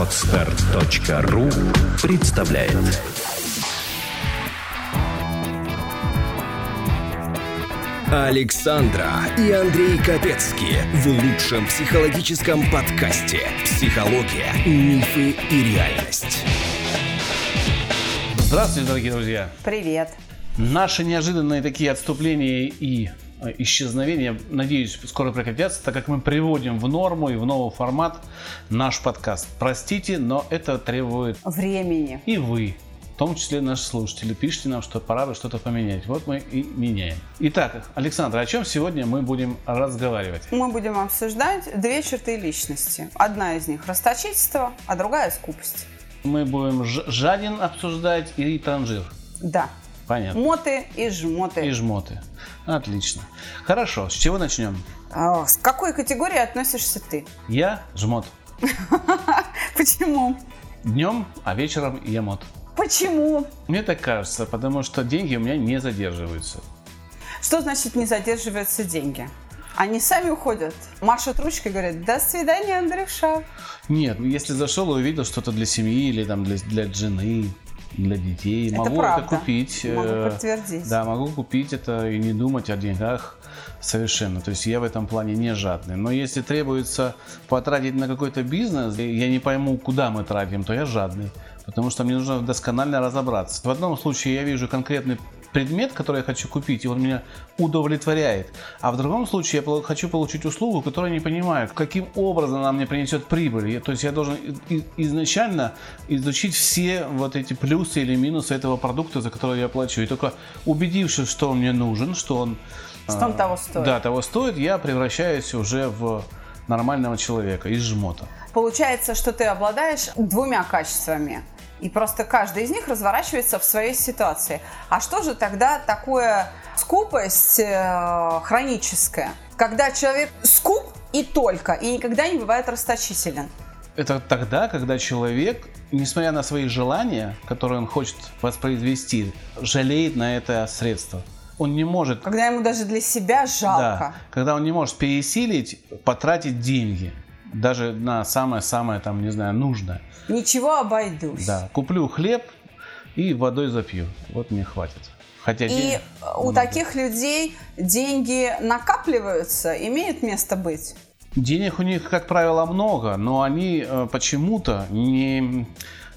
Отстар.ру представляет Александра и Андрей Капецки в лучшем психологическом подкасте «Психология, мифы и реальность». Здравствуйте, дорогие друзья! Привет! Наши неожиданные такие отступления и исчезновения, надеюсь, скоро прекратятся, так как мы приводим в норму и в новый формат наш подкаст. Простите, но это требует... Времени. И вы, в том числе наши слушатели, пишите нам, что пора бы что-то поменять. Вот мы и меняем. Итак, Александр, о чем сегодня мы будем разговаривать? Мы будем обсуждать две черты личности. Одна из них расточительство, а другая скупость. Мы будем жаден обсуждать и транжир. Да. Понятно. Моты и жмоты. И жмоты. Отлично. Хорошо, с чего начнем? А, с какой категории относишься ты? Я жмот. Почему? Днем, а вечером я мод. Почему? Мне так кажется, потому что деньги у меня не задерживаются. Что значит не задерживаются деньги? Они сами уходят, машут ручкой и говорят, до свидания, Андрюша. Нет, если зашел и увидел что-то для семьи или там для, для жены, для детей. Это могу правда. это купить. Могу э, подтвердить. Да, могу купить это и не думать о деньгах совершенно. То есть я в этом плане не жадный. Но если требуется потратить на какой-то бизнес, я не пойму, куда мы тратим, то я жадный. Потому что мне нужно досконально разобраться. В одном случае я вижу конкретный предмет, который я хочу купить, и он меня удовлетворяет. А в другом случае я хочу получить услугу, которую я не понимаю, каким образом она мне принесет прибыль. Я, то есть я должен изначально изучить все вот эти плюсы или минусы этого продукта, за который я плачу. И только убедившись, что он мне нужен, что он... Что он того стоит. Да, того стоит, я превращаюсь уже в нормального человека из жмота. Получается, что ты обладаешь двумя качествами. И просто каждый из них разворачивается в своей ситуации. А что же тогда такое скупость э, хроническая? Когда человек скуп и только, и никогда не бывает расточителен. Это тогда, когда человек, несмотря на свои желания, которые он хочет воспроизвести, жалеет на это средство. Он не может... Когда ему даже для себя жалко. Да, когда он не может пересилить, потратить деньги. Даже на самое-самое, там, не знаю, нужное. Ничего обойдусь. Да, куплю хлеб и водой запью. Вот мне хватит. Хотя и день... у таких людей деньги накапливаются, имеет место быть? Денег у них, как правило, много, но они э, почему-то не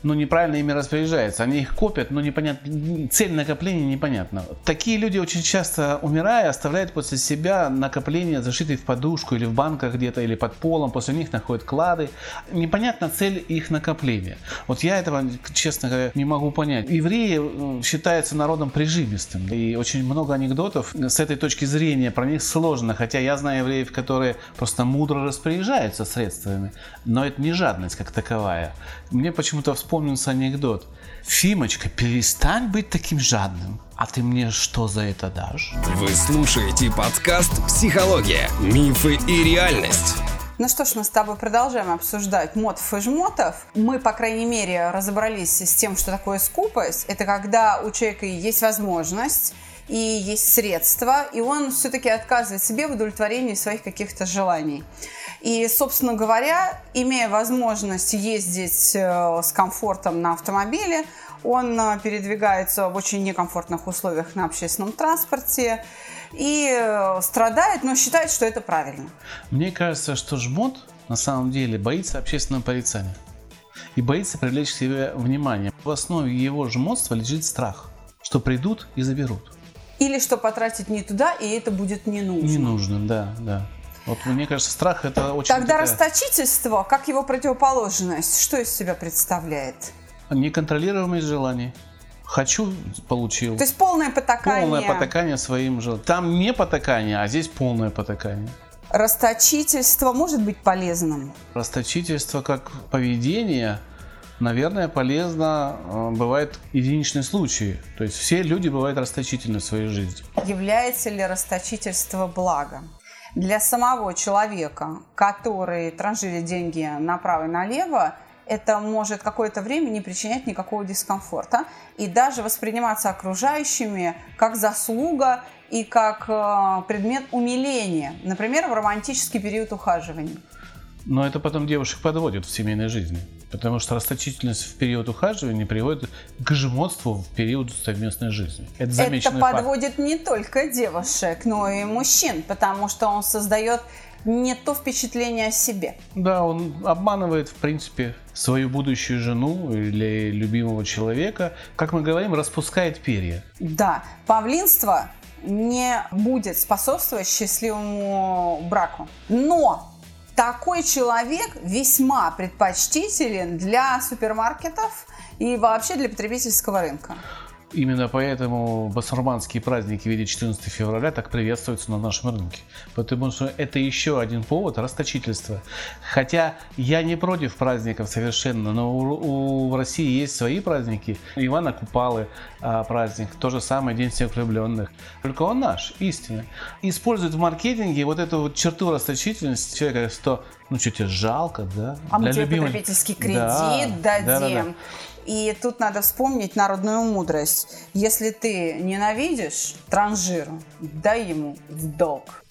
но неправильно ими распоряжаются. Они их копят, но непонятно, цель накопления непонятна. Такие люди очень часто, умирая, оставляют после себя накопления, зашитые в подушку или в банках где-то, или под полом. После них находят клады. Непонятна цель их накопления. Вот я этого, честно говоря, не могу понять. Евреи считаются народом прижимистым. И очень много анекдотов с этой точки зрения про них сложно. Хотя я знаю евреев, которые просто мудро распоряжаются средствами. Но это не жадность как таковая. Мне почему-то вспомнилось вспомнился анекдот. Фимочка, перестань быть таким жадным. А ты мне что за это дашь? Вы слушаете подкаст «Психология. Мифы и реальность». Ну что ж, мы с тобой продолжаем обсуждать мотов и жмотов. Мы, по крайней мере, разобрались с тем, что такое скупость. Это когда у человека есть возможность и есть средства, и он все-таки отказывает себе в удовлетворении своих каких-то желаний. И, собственно говоря, имея возможность ездить э, с комфортом на автомобиле, он э, передвигается в очень некомфортных условиях на общественном транспорте и э, страдает, но считает, что это правильно. Мне кажется, что жмот на самом деле боится общественного порицания и боится привлечь к себе внимание. В основе его жмотства лежит страх, что придут и заберут. Или что потратить не туда, и это будет не нужно. Не нужно, да, да. Вот мне кажется, страх это очень... Тогда такая... расточительство, как его противоположность, что из себя представляет? Неконтролируемость желаний. Хочу, получил. То есть полное потакание. Полное потакание своим желаниям. Там не потакание, а здесь полное потакание. Расточительство может быть полезным? Расточительство как поведение, наверное, полезно. Э, бывают единичные случаи. То есть все люди бывают расточительны в своей жизни. Является ли расточительство благом? Для самого человека, который транжирит деньги направо и налево, это может какое-то время не причинять никакого дискомфорта и даже восприниматься окружающими как заслуга и как э, предмет умиления, например, в романтический период ухаживания. Но это потом девушек подводит в семейной жизни. Потому что расточительность в период ухаживания приводит к жмотству в период совместной жизни. Это, это подводит факт. не только девушек, но и мужчин, потому что он создает не то впечатление о себе. Да, он обманывает, в принципе, свою будущую жену или любимого человека. Как мы говорим, распускает перья. Да, павлинство не будет способствовать счастливому браку. Но такой человек весьма предпочтителен для супермаркетов и вообще для потребительского рынка. Именно поэтому басурманские праздники в виде 14 февраля так приветствуются на нашем рынке. Потому что это еще один повод расточительства. Хотя я не против праздников совершенно, но у, у, в России есть свои праздники. Ивана Купалы а, праздник, то же самое День всех влюбленных. Только он наш, истинный. Использует в маркетинге вот эту вот черту расточительности человека, что ну что тебе жалко, да? А Для мы тебе любимых... потребительский кредит да, дадим. Да, да, да. И тут надо вспомнить народную мудрость. Если ты ненавидишь транжиру, дай ему в долг.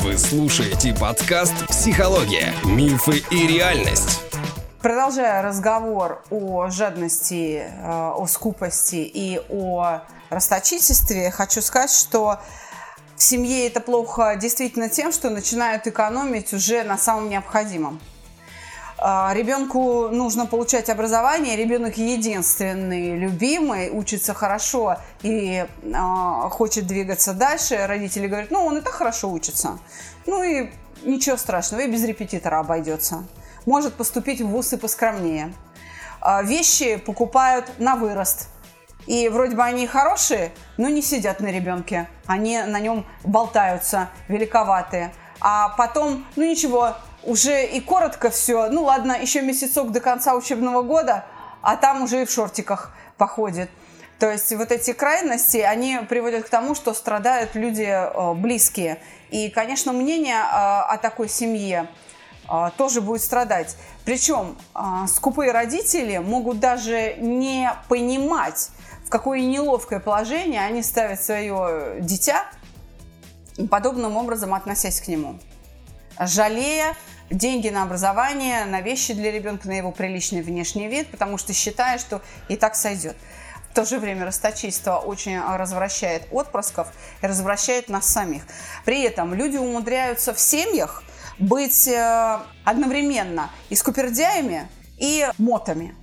Вы слушаете подкаст «Психология. Мифы и реальность». Продолжая разговор о жадности, э, о скупости и о расточительстве, хочу сказать, что в семье это плохо действительно тем, что начинают экономить уже на самом необходимом. А, ребенку нужно получать образование, ребенок единственный, любимый, учится хорошо и э, хочет двигаться дальше. Родители говорят, ну он и так хорошо учится. Ну и ничего страшного, и без репетитора обойдется. Может поступить в вуз и поскромнее. Э, вещи покупают на вырост. И вроде бы они хорошие, но не сидят на ребенке. Они на нем болтаются, великоватые. А потом, ну ничего, уже и коротко все. Ну ладно, еще месяцок до конца учебного года, а там уже и в шортиках походит. То есть вот эти крайности, они приводят к тому, что страдают люди э, близкие. И, конечно, мнение э, о такой семье э, тоже будет страдать. Причем скупые родители могут даже не понимать, в какое неловкое положение они ставят свое дитя, подобным образом относясь к нему. Жалея деньги на образование, на вещи для ребенка, на его приличный внешний вид, потому что считая, что и так сойдет. В то же время расточительство очень развращает отпрысков и развращает нас самих. При этом люди умудряются в семьях быть э, одновременно и скупердяями, и мотами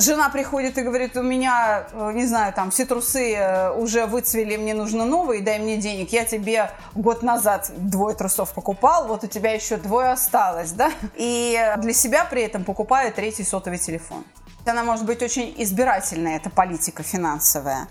жена приходит и говорит, у меня, э, не знаю, там все трусы э, уже выцвели, мне нужно новые, дай мне денег. Я тебе год назад двое трусов покупал, вот у тебя еще двое осталось, да? И для себя при этом покупаю третий сотовый телефон. Она может быть очень избирательная, эта политика финансовая.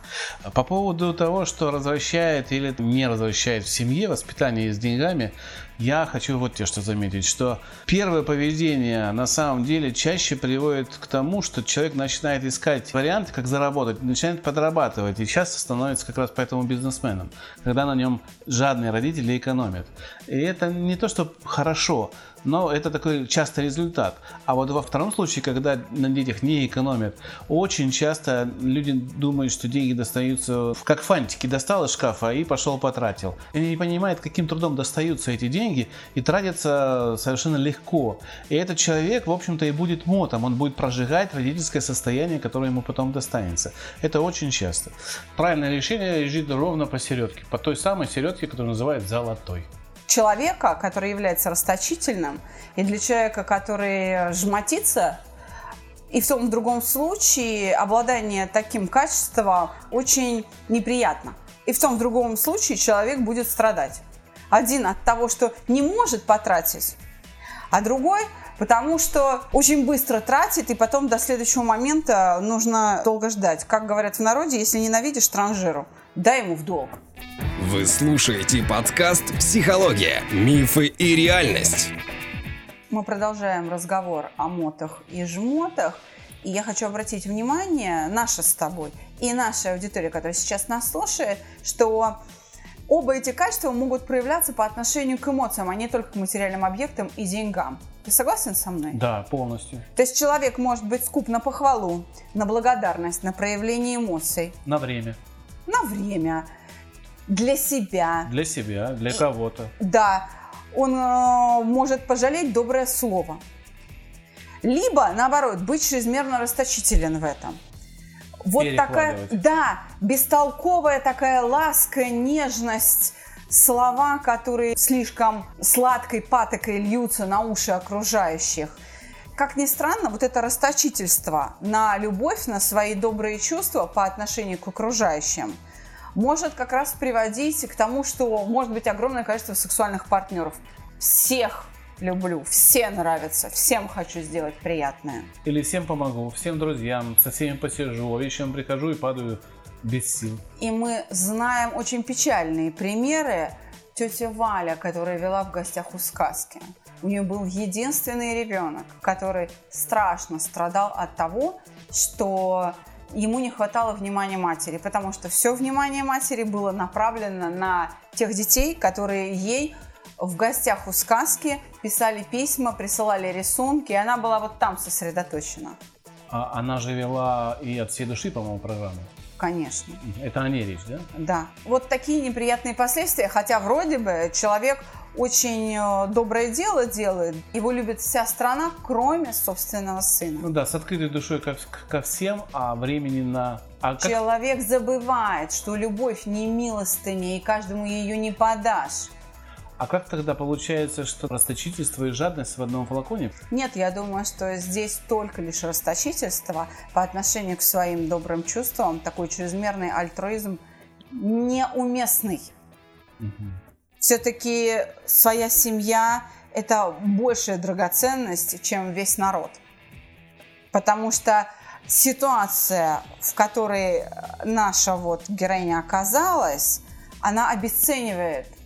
По поводу того, что развращает или не развращает в семье воспитание с деньгами, я хочу вот те что заметить, что первое поведение на самом деле чаще приводит к тому, что человек начинает искать варианты, как заработать, начинает подрабатывать и часто становится как раз поэтому бизнесменом, когда на нем жадные родители экономят. И это не то, что хорошо, но это такой частый результат. А вот во втором случае, когда на детях не экономят, очень часто люди думают, что деньги достаются как фантики, достал из шкафа и пошел потратил. Они не понимают, каким трудом достаются эти деньги, деньги и тратятся совершенно легко. И этот человек, в общем-то, и будет мотом, он будет прожигать родительское состояние, которое ему потом достанется. Это очень часто. Правильное решение лежит ровно посередке, по той самой середке, которую называют золотой человека, который является расточительным, и для человека, который жмотится, и в том в другом случае обладание таким качеством очень неприятно. И в том в другом случае человек будет страдать. Один от того, что не может потратить, а другой потому что очень быстро тратит, и потом до следующего момента нужно долго ждать. Как говорят в народе, если ненавидишь транжиру, дай ему в долг. Вы слушаете подкаст «Психология. Мифы и реальность». Мы продолжаем разговор о мотах и жмотах. И я хочу обратить внимание, наша с тобой и наша аудитория, которая сейчас нас слушает, что Оба эти качества могут проявляться по отношению к эмоциям, а не только к материальным объектам и деньгам. Ты согласен со мной? Да, полностью. То есть человек может быть скуп на похвалу, на благодарность, на проявление эмоций. На время. На время. Для себя. Для себя, для и, кого-то. Да. он э, может пожалеть доброе слово. Либо, наоборот, быть чрезмерно расточителен в этом. Вот такая, да, бестолковая такая ласка, нежность, слова, которые слишком сладкой патокой льются на уши окружающих. Как ни странно, вот это расточительство на любовь, на свои добрые чувства по отношению к окружающим может как раз приводить к тому, что может быть огромное количество сексуальных партнеров. Всех люблю, все нравятся, всем хочу сделать приятное. Или всем помогу, всем друзьям, со всеми посижу, а вечером прихожу и падаю без сил. И мы знаем очень печальные примеры. Тетя Валя, которая вела в гостях у сказки. У нее был единственный ребенок, который страшно страдал от того, что ему не хватало внимания матери, потому что все внимание матери было направлено на тех детей, которые ей в гостях у сказки писали письма, присылали рисунки, и она была вот там сосредоточена. А она же вела и от всей души, по-моему, программу. Конечно. Это о ней речь, да? Да. Вот такие неприятные последствия, хотя вроде бы человек очень э, доброе дело делает, его любит вся страна, кроме собственного сына. Ну да, с открытой душой ко, ко всем, а времени на... А как- Человек забывает, что любовь не милостыня, и каждому ее не подашь. А как тогда получается, что расточительство и жадность в одном флаконе? Нет, я думаю, что здесь только лишь расточительство по отношению к своим добрым чувствам, такой чрезмерный альтруизм неуместный. Все-таки своя семья – это большая драгоценность, чем весь народ. Потому что ситуация, в которой наша вот героиня оказалась, она обесценивает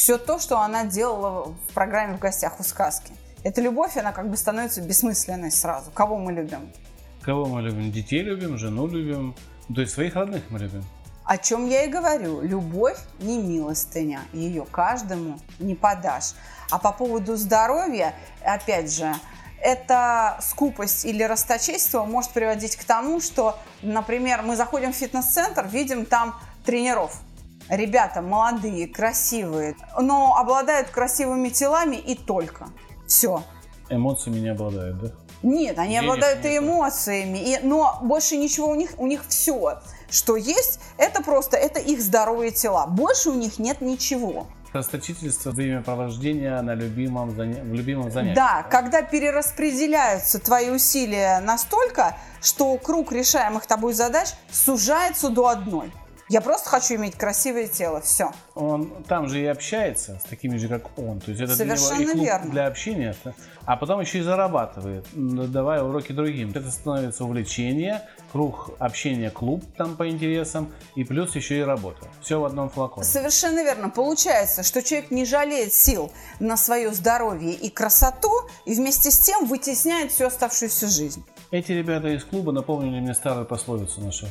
все то, что она делала в программе «В гостях у сказки». Эта любовь, она как бы становится бессмысленной сразу. Кого мы любим? Кого мы любим? Детей любим, жену любим, то есть своих родных мы любим. О чем я и говорю. Любовь не милостыня. Ее каждому не подашь. А по поводу здоровья, опять же, эта скупость или расточительство может приводить к тому, что, например, мы заходим в фитнес-центр, видим там тренеров. Ребята молодые, красивые, но обладают красивыми телами и только. Все. Эмоциями не обладают, да? Нет, они Денег обладают и нету. эмоциями, и, но больше ничего у них, у них все, что есть, это просто, это их здоровые тела. Больше у них нет ничего. Расточительство времяпровождения на любимом, заня- в любимом занятии. Да, когда перераспределяются твои усилия настолько, что круг решаемых тобой задач сужается до одной. Я просто хочу иметь красивое тело, все. Он там же и общается с такими же, как он. То есть это для него Совершенно клуб верно. для общения, а потом еще и зарабатывает, давая уроки другим. Это становится увлечение, круг общения, клуб там по интересам, и плюс еще и работа. Все в одном флаконе. Совершенно верно. Получается, что человек не жалеет сил на свое здоровье и красоту, и вместе с тем вытесняет всю оставшуюся жизнь. Эти ребята из клуба напомнили мне старую пословицу нашу.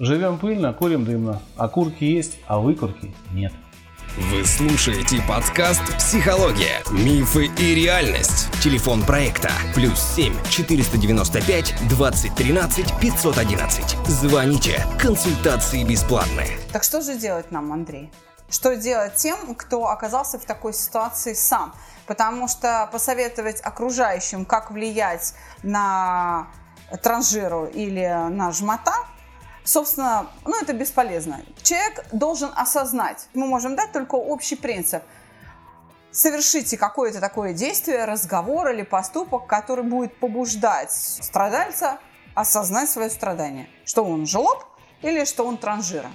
Живем пыльно, курим дымно. Окурки есть, а выкурки нет. Вы слушаете подкаст «Психология. Мифы и реальность». Телефон проекта «Плюс 7 495 2013 511». Звоните. Консультации бесплатные. Так что же делать нам, Андрей? Что делать тем, кто оказался в такой ситуации сам? Потому что посоветовать окружающим, как влиять на транжиру или на жмота, собственно, ну это бесполезно. Человек должен осознать. Мы можем дать только общий принцип. Совершите какое-то такое действие, разговор или поступок, который будет побуждать страдальца осознать свое страдание. Что он жлоб или что он транжира.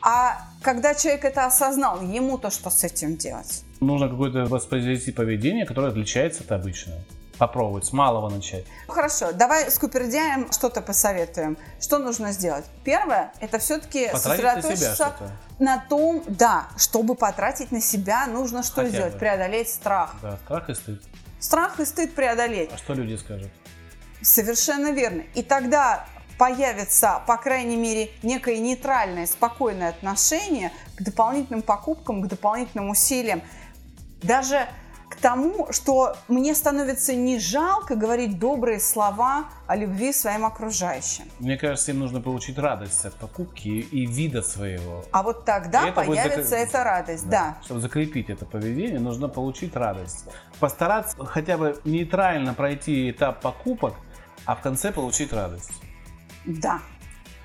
А когда человек это осознал, ему-то что с этим делать? Нужно какое-то воспроизвести поведение, которое отличается от обычного. Попробовать, с малого начать. Хорошо, давай скупердяем что-то посоветуем. Что нужно сделать? Первое, это все-таки на сосредоточиться что-то. на том, да, чтобы потратить на себя, нужно что Хотя сделать? бы. Преодолеть страх. Да, страх и стыд. Страх и стыд преодолеть. А что люди скажут? Совершенно верно. И тогда появится, по крайней мере, некое нейтральное, спокойное отношение к дополнительным покупкам, к дополнительным усилиям. Даже к тому, что мне становится не жалко говорить добрые слова о любви своим окружающим. Мне кажется, им нужно получить радость от покупки и вида своего. А вот тогда появится закр... эта радость, да. да. Чтобы закрепить это поведение, нужно получить радость. Постараться хотя бы нейтрально пройти этап покупок, а в конце получить радость. Да.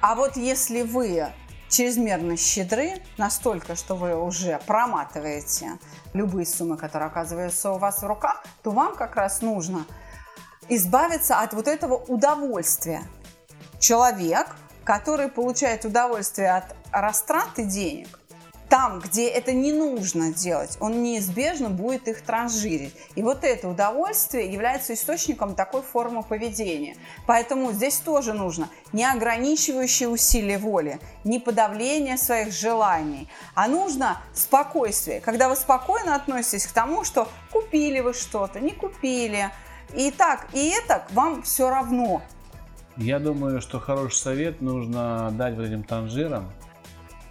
А вот если вы чрезмерно щедры, настолько, что вы уже проматываете любые суммы, которые оказываются у вас в руках, то вам как раз нужно избавиться от вот этого удовольствия. Человек, который получает удовольствие от растраты денег, там, где это не нужно делать, он неизбежно будет их транжирить. И вот это удовольствие является источником такой формы поведения. Поэтому здесь тоже нужно не ограничивающие усилия воли, не подавление своих желаний, а нужно спокойствие. Когда вы спокойно относитесь к тому, что купили вы что-то, не купили, и так, и это вам все равно. Я думаю, что хороший совет нужно дать вот этим танжирам,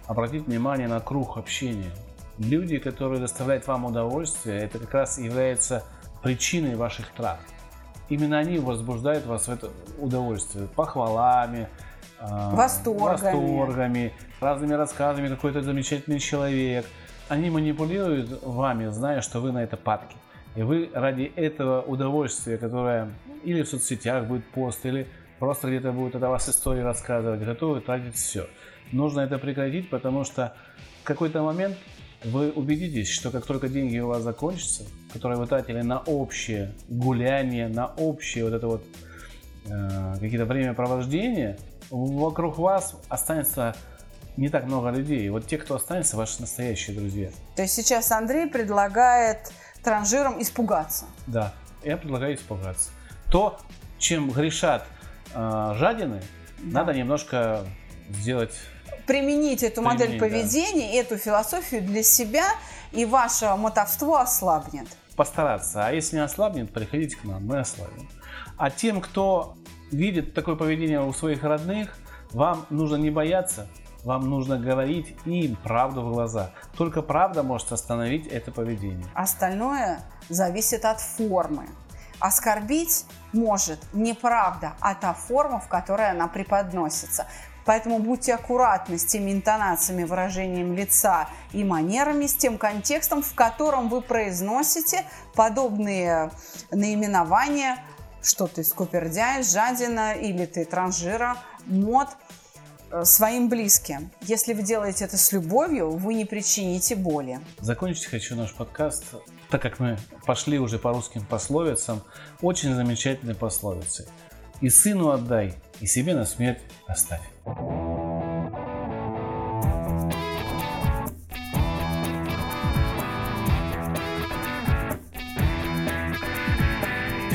обратить внимание на круг общения. Люди, которые доставляют вам удовольствие, это как раз является причиной ваших трат. Именно они возбуждают вас в это удовольствие похвалами, а, восторгами, восторгами разными рассказами, какой то замечательный человек. Они манипулируют вами, зная, что вы на это падки. И вы ради этого удовольствия, которое или в соцсетях будет пост, или просто где-то будет о вас истории рассказывать, готовы тратить все нужно это прекратить, потому что в какой-то момент вы убедитесь, что как только деньги у вас закончатся, которые вы тратили на общее гуляние, на общее вот это вот э, какие-то времяпровождения, вокруг вас останется не так много людей. Вот те, кто останется, ваши настоящие друзья. То есть сейчас Андрей предлагает транжирам испугаться. Да, я предлагаю испугаться. То, чем грешат э, жадины, да. надо немножко сделать применить эту Применить, модель поведения, да. эту философию для себя, и ваше мотовство ослабнет. Постараться. А если не ослабнет, приходите к нам, мы ослабим. А тем, кто видит такое поведение у своих родных, вам нужно не бояться, вам нужно говорить им правду в глаза. Только правда может остановить это поведение. Остальное зависит от формы. Оскорбить может неправда, а та форма, в которой она преподносится. Поэтому будьте аккуратны с теми интонациями, выражением лица и манерами, с тем контекстом, в котором вы произносите подобные наименования, что ты скупердяй, жадина или ты транжира, мод э, своим близким. Если вы делаете это с любовью, вы не причините боли. Закончить хочу наш подкаст, так как мы пошли уже по русским пословицам, очень замечательной пословицей. «И сыну отдай, и себе на смерть оставь».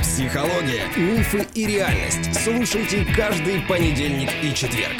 Психология, мифы и реальность. Слушайте каждый понедельник и четверг.